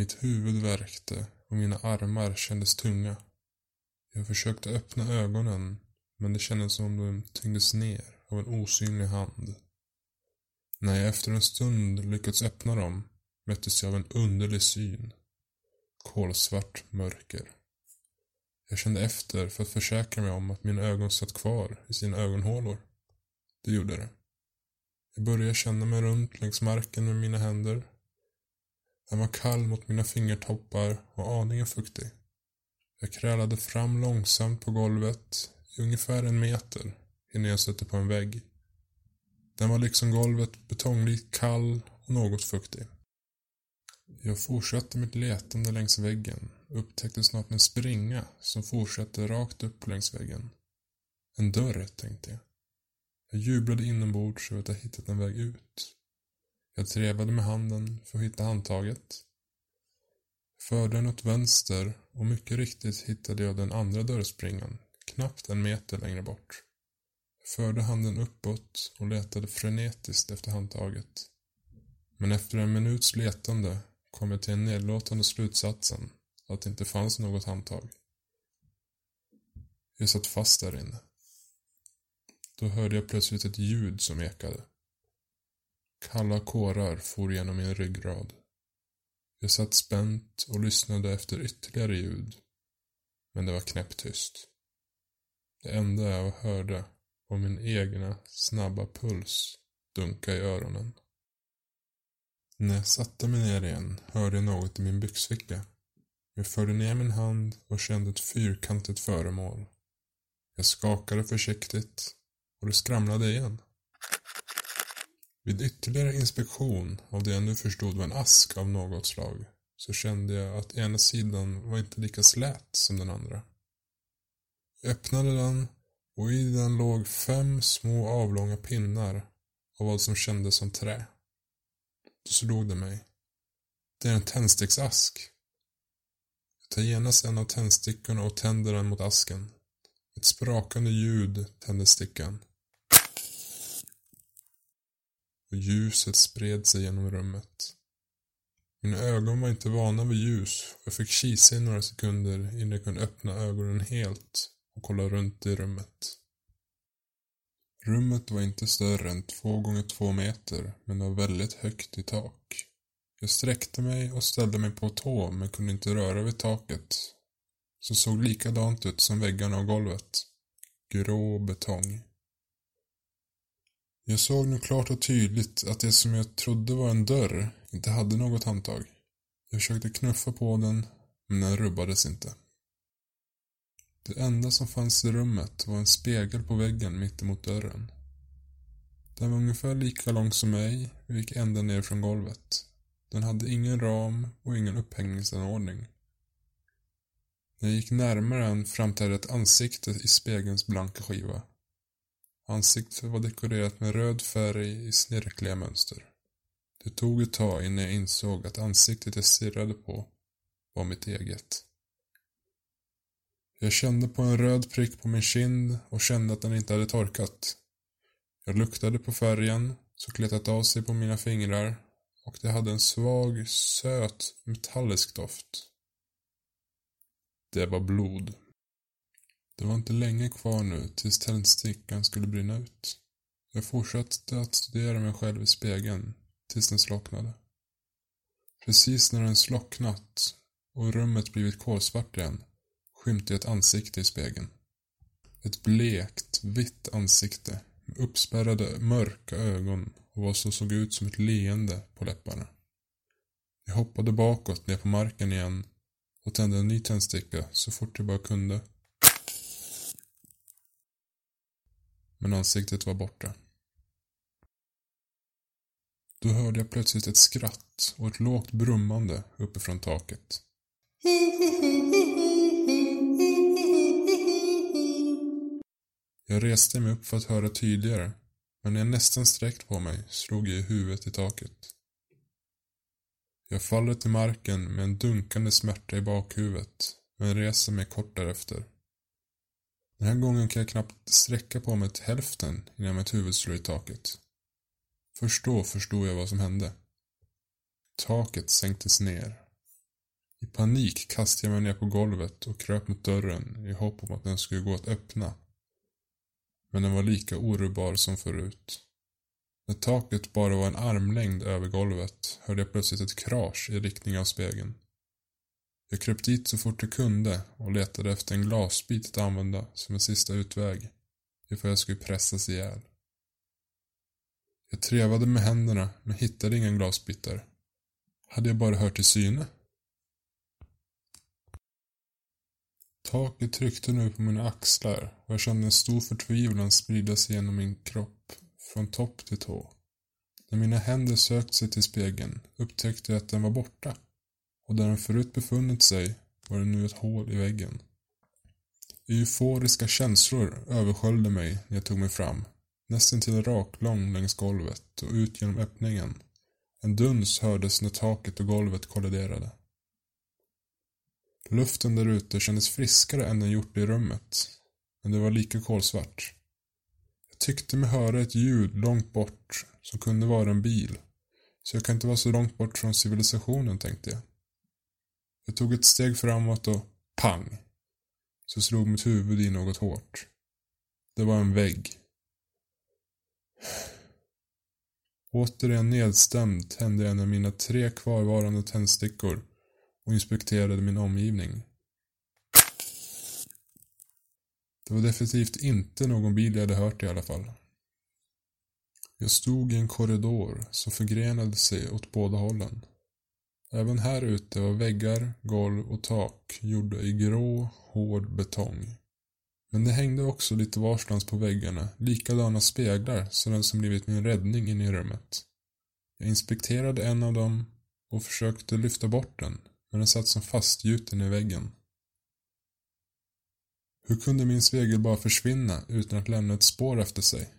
Mitt huvud värkte och mina armar kändes tunga. Jag försökte öppna ögonen men det kändes som om de tyngdes ner av en osynlig hand. När jag efter en stund lyckats öppna dem möttes jag av en underlig syn. Kolsvart mörker. Jag kände efter för att försäkra mig om att mina ögon satt kvar i sina ögonhålor. Det gjorde det. Jag började känna mig runt längs marken med mina händer. Den var kall mot mina fingertoppar och aningen fuktig. Jag krälade fram långsamt på golvet i ungefär en meter innan jag stötte på en vägg. Den var liksom golvet betonglikt kall och något fuktig. Jag fortsatte mitt letande längs väggen och upptäckte snart en springa som fortsatte rakt upp längs väggen. En dörr, tänkte jag. Jag jublade inombords över att jag hittat en väg ut. Jag trevade med handen för att hitta handtaget. Förde den åt vänster och mycket riktigt hittade jag den andra dörrspringan, knappt en meter längre bort. Förde handen uppåt och letade frenetiskt efter handtaget. Men efter en minuts letande kom jag till den nedlåtande slutsatsen att det inte fanns något handtag. Jag satt fast där inne. Då hörde jag plötsligt ett ljud som ekade. Kalla kårar for genom min ryggrad. Jag satt spänt och lyssnade efter ytterligare ljud. Men det var knäpptyst. Det enda jag hörde var min egna snabba puls dunka i öronen. När jag satte mig ner igen hörde jag något i min byxficka. Jag förde ner min hand och kände ett fyrkantigt föremål. Jag skakade försiktigt och det skramlade igen. Vid ytterligare inspektion av det jag nu förstod var en ask av något slag så kände jag att ena sidan var inte lika slät som den andra. Jag öppnade den och i den låg fem små avlånga pinnar av vad som kändes som trä. Då slog det mig. Det är en tändsticksask. Jag tar genast en av tändstickorna och tänder den mot asken. Ett sprakande ljud tände stickan. Och ljuset spred sig genom rummet. Mina ögon var inte vana vid ljus och jag fick kisa i några sekunder innan jag kunde öppna ögonen helt och kolla runt i rummet. Rummet var inte större än två gånger två meter men det var väldigt högt i tak. Jag sträckte mig och ställde mig på tå men kunde inte röra vid taket. Som såg likadant ut som väggarna och golvet. Grå betong. Jag såg nu klart och tydligt att det som jag trodde var en dörr inte hade något handtag. Jag försökte knuffa på den men den rubbades inte. Det enda som fanns i rummet var en spegel på väggen mittemot dörren. Den var ungefär lika lång som mig och gick ända ner från golvet. Den hade ingen ram och ingen upphängningsanordning. När jag gick närmare den framträdde ett ansikte i spegelns blanka skiva. Ansiktet var dekorerat med röd färg i snirkliga mönster. Det tog ett tag innan jag insåg att ansiktet jag stirrade på var mitt eget. Jag kände på en röd prick på min kind och kände att den inte hade torkat. Jag luktade på färgen som kletat av sig på mina fingrar och det hade en svag, söt, metallisk doft. Det var blod. Det var inte länge kvar nu tills tändstickan skulle brinna ut. Jag fortsatte att studera mig själv i spegeln tills den slocknade. Precis när den slocknat och rummet blivit kolsvart igen skymtade ett ansikte i spegeln. Ett blekt, vitt ansikte med uppspärrade, mörka ögon och vad som såg ut som ett leende på läpparna. Jag hoppade bakåt ner på marken igen och tände en ny tändsticka så fort jag bara kunde. Men ansiktet var borta. Då hörde jag plötsligt ett skratt och ett lågt brummande uppifrån taket. Jag reste mig upp för att höra tydligare, men när jag nästan sträckt på mig slog jag i huvudet i taket. Jag faller till marken med en dunkande smärta i bakhuvudet, men reser mig kort därefter. Den här gången kan jag knappt sträcka på mig till hälften innan mitt huvud slår i taket. Först då förstod jag vad som hände. Taket sänktes ner. I panik kastade jag mig ner på golvet och kröp mot dörren i hopp om att den skulle gå att öppna. Men den var lika orubbar som förut. När taket bara var en armlängd över golvet hörde jag plötsligt ett krasch i riktning av spegeln. Jag kröp dit så fort jag kunde och letade efter en glasbit att använda som en sista utväg ifall jag skulle pressas ihjäl. Jag trevade med händerna men hittade inga glasbitar. Hade jag bara hört till syne? Taket tryckte nu på mina axlar och jag kände en stor förtvivlan sprida sig genom min kropp, från topp till tå. När mina händer sökt sig till spegeln upptäckte jag att den var borta och där den förut befunnit sig var det nu ett hål i väggen. Euforiska känslor översköljde mig när jag tog mig fram, nästan till raklång längs golvet och ut genom öppningen. En duns hördes när taket och golvet kolliderade. Luften där ute kändes friskare än den gjort i rummet, men det var lika kolsvart. Jag tyckte mig höra ett ljud långt bort som kunde vara en bil, så jag kan inte vara så långt bort från civilisationen tänkte jag. Jag tog ett steg framåt och pang! Så slog mitt huvud i något hårt. Det var en vägg. Återigen nedstämd tände jag en av mina tre kvarvarande tändstickor och inspekterade min omgivning. Det var definitivt inte någon bil jag hade hört i alla fall. Jag stod i en korridor som förgrenade sig åt båda hållen. Även här ute var väggar, golv och tak gjorda i grå, hård betong. Men det hängde också lite varstans på väggarna likadana speglar som den som blivit min räddning inne i rummet. Jag inspekterade en av dem och försökte lyfta bort den, men den satt som fastgjuten i väggen. Hur kunde min spegel bara försvinna utan att lämna ett spår efter sig?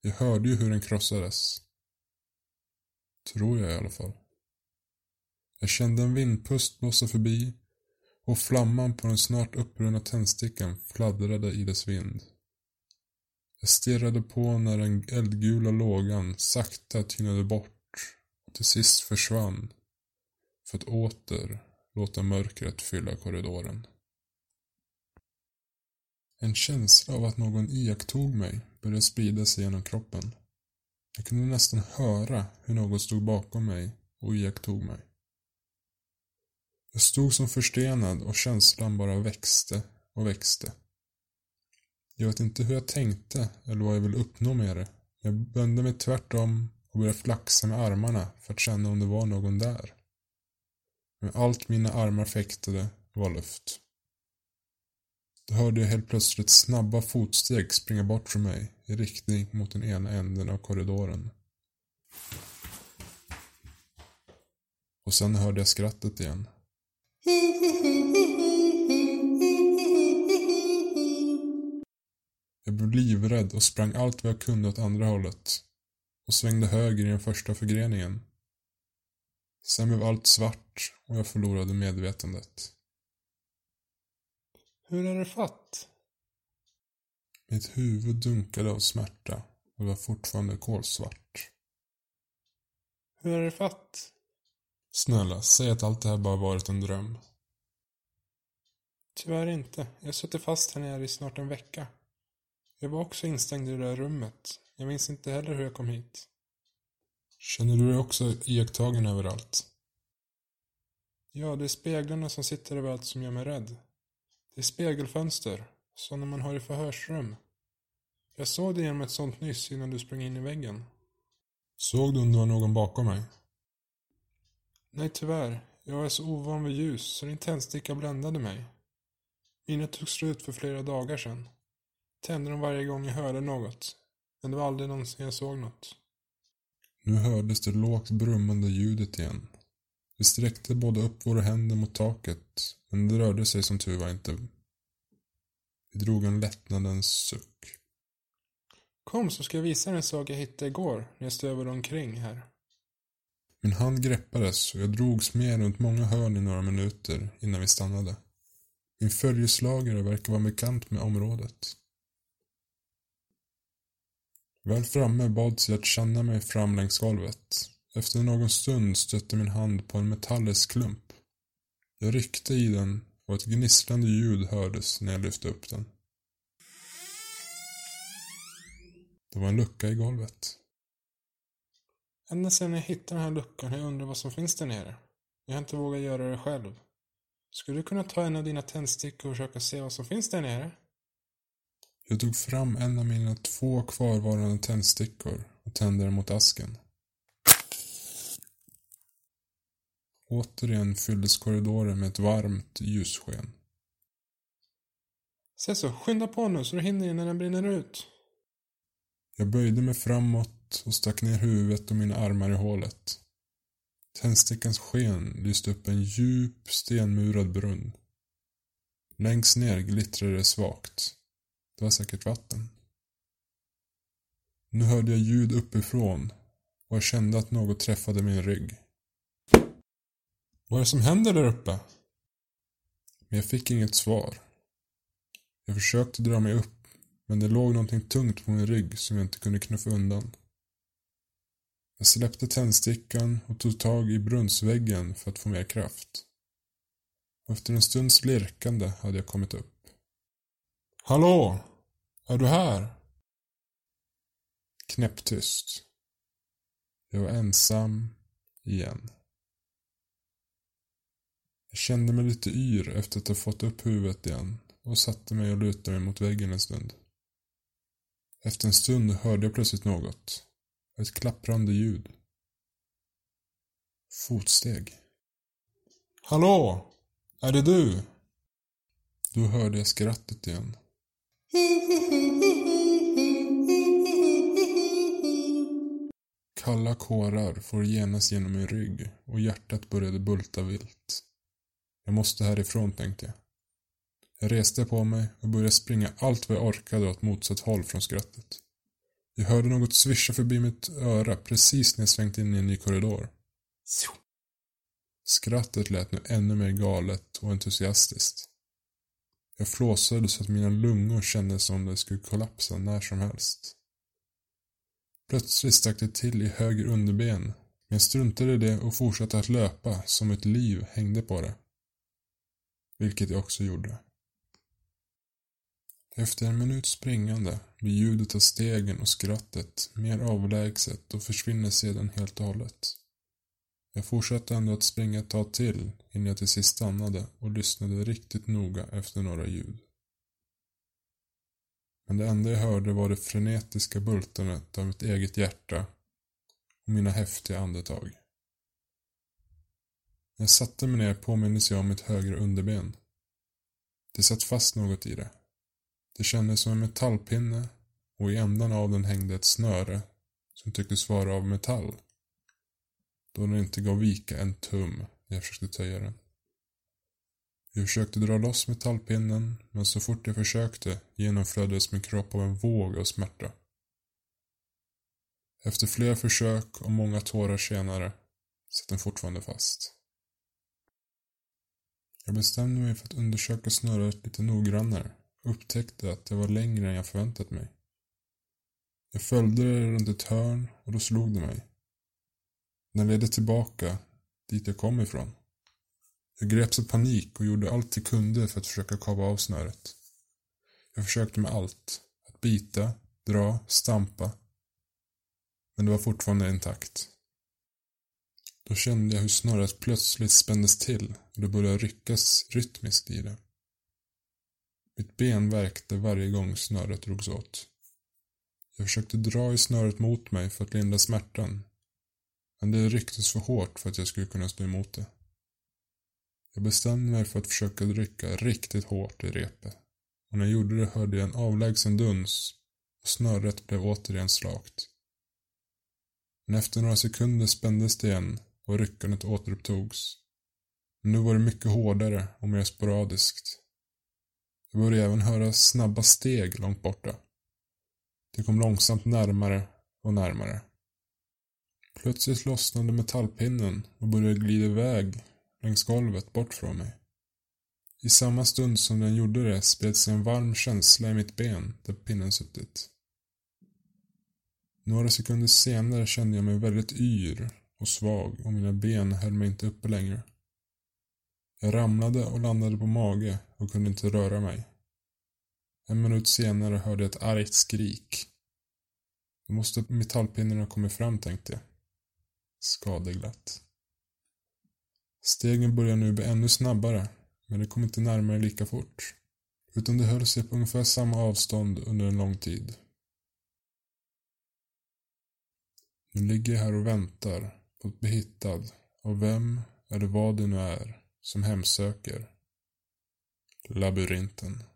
Jag hörde ju hur den krossades. Tror jag i alla fall. Jag kände en vindpust blåsa förbi och flamman på den snart uppbrunna tändstickan fladdrade i dess vind. Jag stirrade på när den eldgula lågan sakta tynade bort och till sist försvann för att åter låta mörkret fylla korridoren. En känsla av att någon iakttog mig började sprida sig genom kroppen. Jag kunde nästan höra hur någon stod bakom mig och iakttog mig. Jag stod som förstenad och känslan bara växte och växte. Jag vet inte hur jag tänkte eller vad jag ville uppnå med det. Jag vände mig tvärtom och började flaxa med armarna för att känna om det var någon där. Men allt mina armar fäktade var luft. Då hörde jag helt plötsligt snabba fotsteg springa bort från mig i riktning mot den ena änden av korridoren. Och sen hörde jag skrattet igen. Jag blev livrädd och sprang allt vad jag kunde åt andra hållet och svängde höger i den första förgreningen. Sen blev allt svart och jag förlorade medvetandet. Hur är det fatt? Mitt huvud dunkade av smärta och det var fortfarande kolsvart. Hur är det fatt? Snälla, säg att allt det här bara varit en dröm. Tyvärr inte. Jag suttit fast här nere i snart en vecka. Jag var också instängd i det där rummet. Jag minns inte heller hur jag kom hit. Känner du dig också iakttagen överallt? Ja, det är speglarna som sitter överallt som gör mig rädd. Det är spegelfönster, sådana man har i förhörsrum. Jag såg det genom ett sånt nyss innan du sprang in i väggen. Såg du om det var någon bakom mig? Nej, tyvärr. Jag är så ovan vid ljus så din tändsticka bländade mig. Mina tog slut för flera dagar sedan. Tände dem varje gång jag hörde något. Men det var aldrig någonsin jag såg något. Nu hördes det lågt brummande ljudet igen. Vi sträckte båda upp våra händer mot taket, men det rörde sig som tur var inte. Vi drog en lättnadens suck. Kom så ska jag visa dig en sak jag hittade igår när jag stövade omkring här. Min hand greppades och jag drogs med runt många hörn i några minuter innan vi stannade. Min följeslagare verkar vara bekant med området. Väl framme bads jag att känna mig fram längs golvet. Efter någon stund stötte min hand på en metallisk klump. Jag ryckte i den och ett gnisslande ljud hördes när jag lyfte upp den. Det var en lucka i golvet. Ända sedan jag hittade den här luckan har jag undrat vad som finns där nere. Jag har inte vågat göra det själv. Skulle du kunna ta en av dina tändstickor och försöka se vad som finns där nere? Jag tog fram en av mina två kvarvarande tändstickor och tände den mot asken. Återigen fylldes korridoren med ett varmt ljussken. Se så, skynda på nu så du hinner innan den brinner ut. Jag böjde mig framåt och stack ner huvudet och mina armar i hålet. Tändstickans sken lyste upp en djup stenmurad brunn. Längst ner glittrade det svagt. Det var säkert vatten. Nu hörde jag ljud uppifrån och jag kände att något träffade min rygg. Vad är det som händer där uppe? Men jag fick inget svar. Jag försökte dra mig upp, men det låg någonting tungt på min rygg som jag inte kunde knuffa undan. Jag släppte tändstickan och tog tag i brunnsväggen för att få mer kraft. Efter en stunds lirkande hade jag kommit upp. Hallå? Är du här? Knäpptyst. Jag var ensam igen. Jag kände mig lite yr efter att ha fått upp huvudet igen och satte mig och lutade mig mot väggen en stund. Efter en stund hörde jag plötsligt något. Ett klapprande ljud. Fotsteg. Hallå? Är det du? Då hörde jag skrattet igen. Kalla kårar får genast genom min rygg och hjärtat började bulta vilt. Jag måste härifrån, tänkte jag. Jag reste på mig och började springa allt vad jag orkade åt motsatt håll från skrattet. Jag hörde något svischa förbi mitt öra precis när jag svängt in i en ny korridor. Skrattet lät nu ännu mer galet och entusiastiskt. Jag flåsade så att mina lungor kändes som de skulle kollapsa när som helst. Plötsligt stack det till i höger underben, men jag struntade i det och fortsatte att löpa som ett liv hängde på det. Vilket jag också gjorde. Efter en minut springande blir ljudet av stegen och skrattet mer avlägset och försvinner sedan helt och hållet. Jag fortsatte ändå att springa ett tag till innan jag till sist stannade och lyssnade riktigt noga efter några ljud. Men det enda jag hörde var det frenetiska bultandet av mitt eget hjärta och mina häftiga andetag. När jag satte mig ner påmindes jag om mitt högra underben. Det satt fast något i det. Det kändes som en metallpinne och i ändan av den hängde ett snöre som tycktes vara av metall. Då den inte gav vika en tum när jag försökte töja den. Jag försökte dra loss metallpinnen men så fort jag försökte genomflödades min kropp av en våg av smärta. Efter flera försök och många tårar senare satt den fortfarande fast. Jag bestämde mig för att undersöka snöret lite noggrannare upptäckte att det var längre än jag förväntat mig. Jag följde det runt ett hörn och då slog det mig. Den ledde tillbaka dit jag kom ifrån. Jag greps av panik och gjorde allt jag kunde för att försöka kava av snöret. Jag försökte med allt. Att bita, dra, stampa. Men det var fortfarande intakt. Då kände jag hur snöret plötsligt spändes till och det började ryckas rytmiskt i det. Mitt ben värkte varje gång snöret drogs åt. Jag försökte dra i snöret mot mig för att lindra smärtan. Men det rycktes för hårt för att jag skulle kunna stå emot det. Jag bestämde mig för att försöka rycka riktigt hårt i repet. Och när jag gjorde det hörde jag en avlägsen duns och snöret blev återigen slakt. Men efter några sekunder spändes det igen och ryckandet återupptogs. Men nu var det mycket hårdare och mer sporadiskt. Jag började även höra snabba steg långt borta. Det kom långsamt närmare och närmare. Plötsligt lossnade metallpinnen och började glida iväg längs golvet bort från mig. I samma stund som den gjorde det spred sig en varm känsla i mitt ben där pinnen suttit. Några sekunder senare kände jag mig väldigt yr och svag och mina ben höll mig inte uppe längre. Jag ramlade och landade på mage och kunde inte röra mig. En minut senare hörde jag ett argt skrik. Då måste metallpinnen ha kommit fram tänkte jag. Skadeglatt. Stegen började nu bli ännu snabbare, men det kom inte närmare lika fort. Utan det höll sig på ungefär samma avstånd under en lång tid. Nu ligger jag här och väntar på att bli hittad av vem eller vad det nu är som hemsöker labyrinten.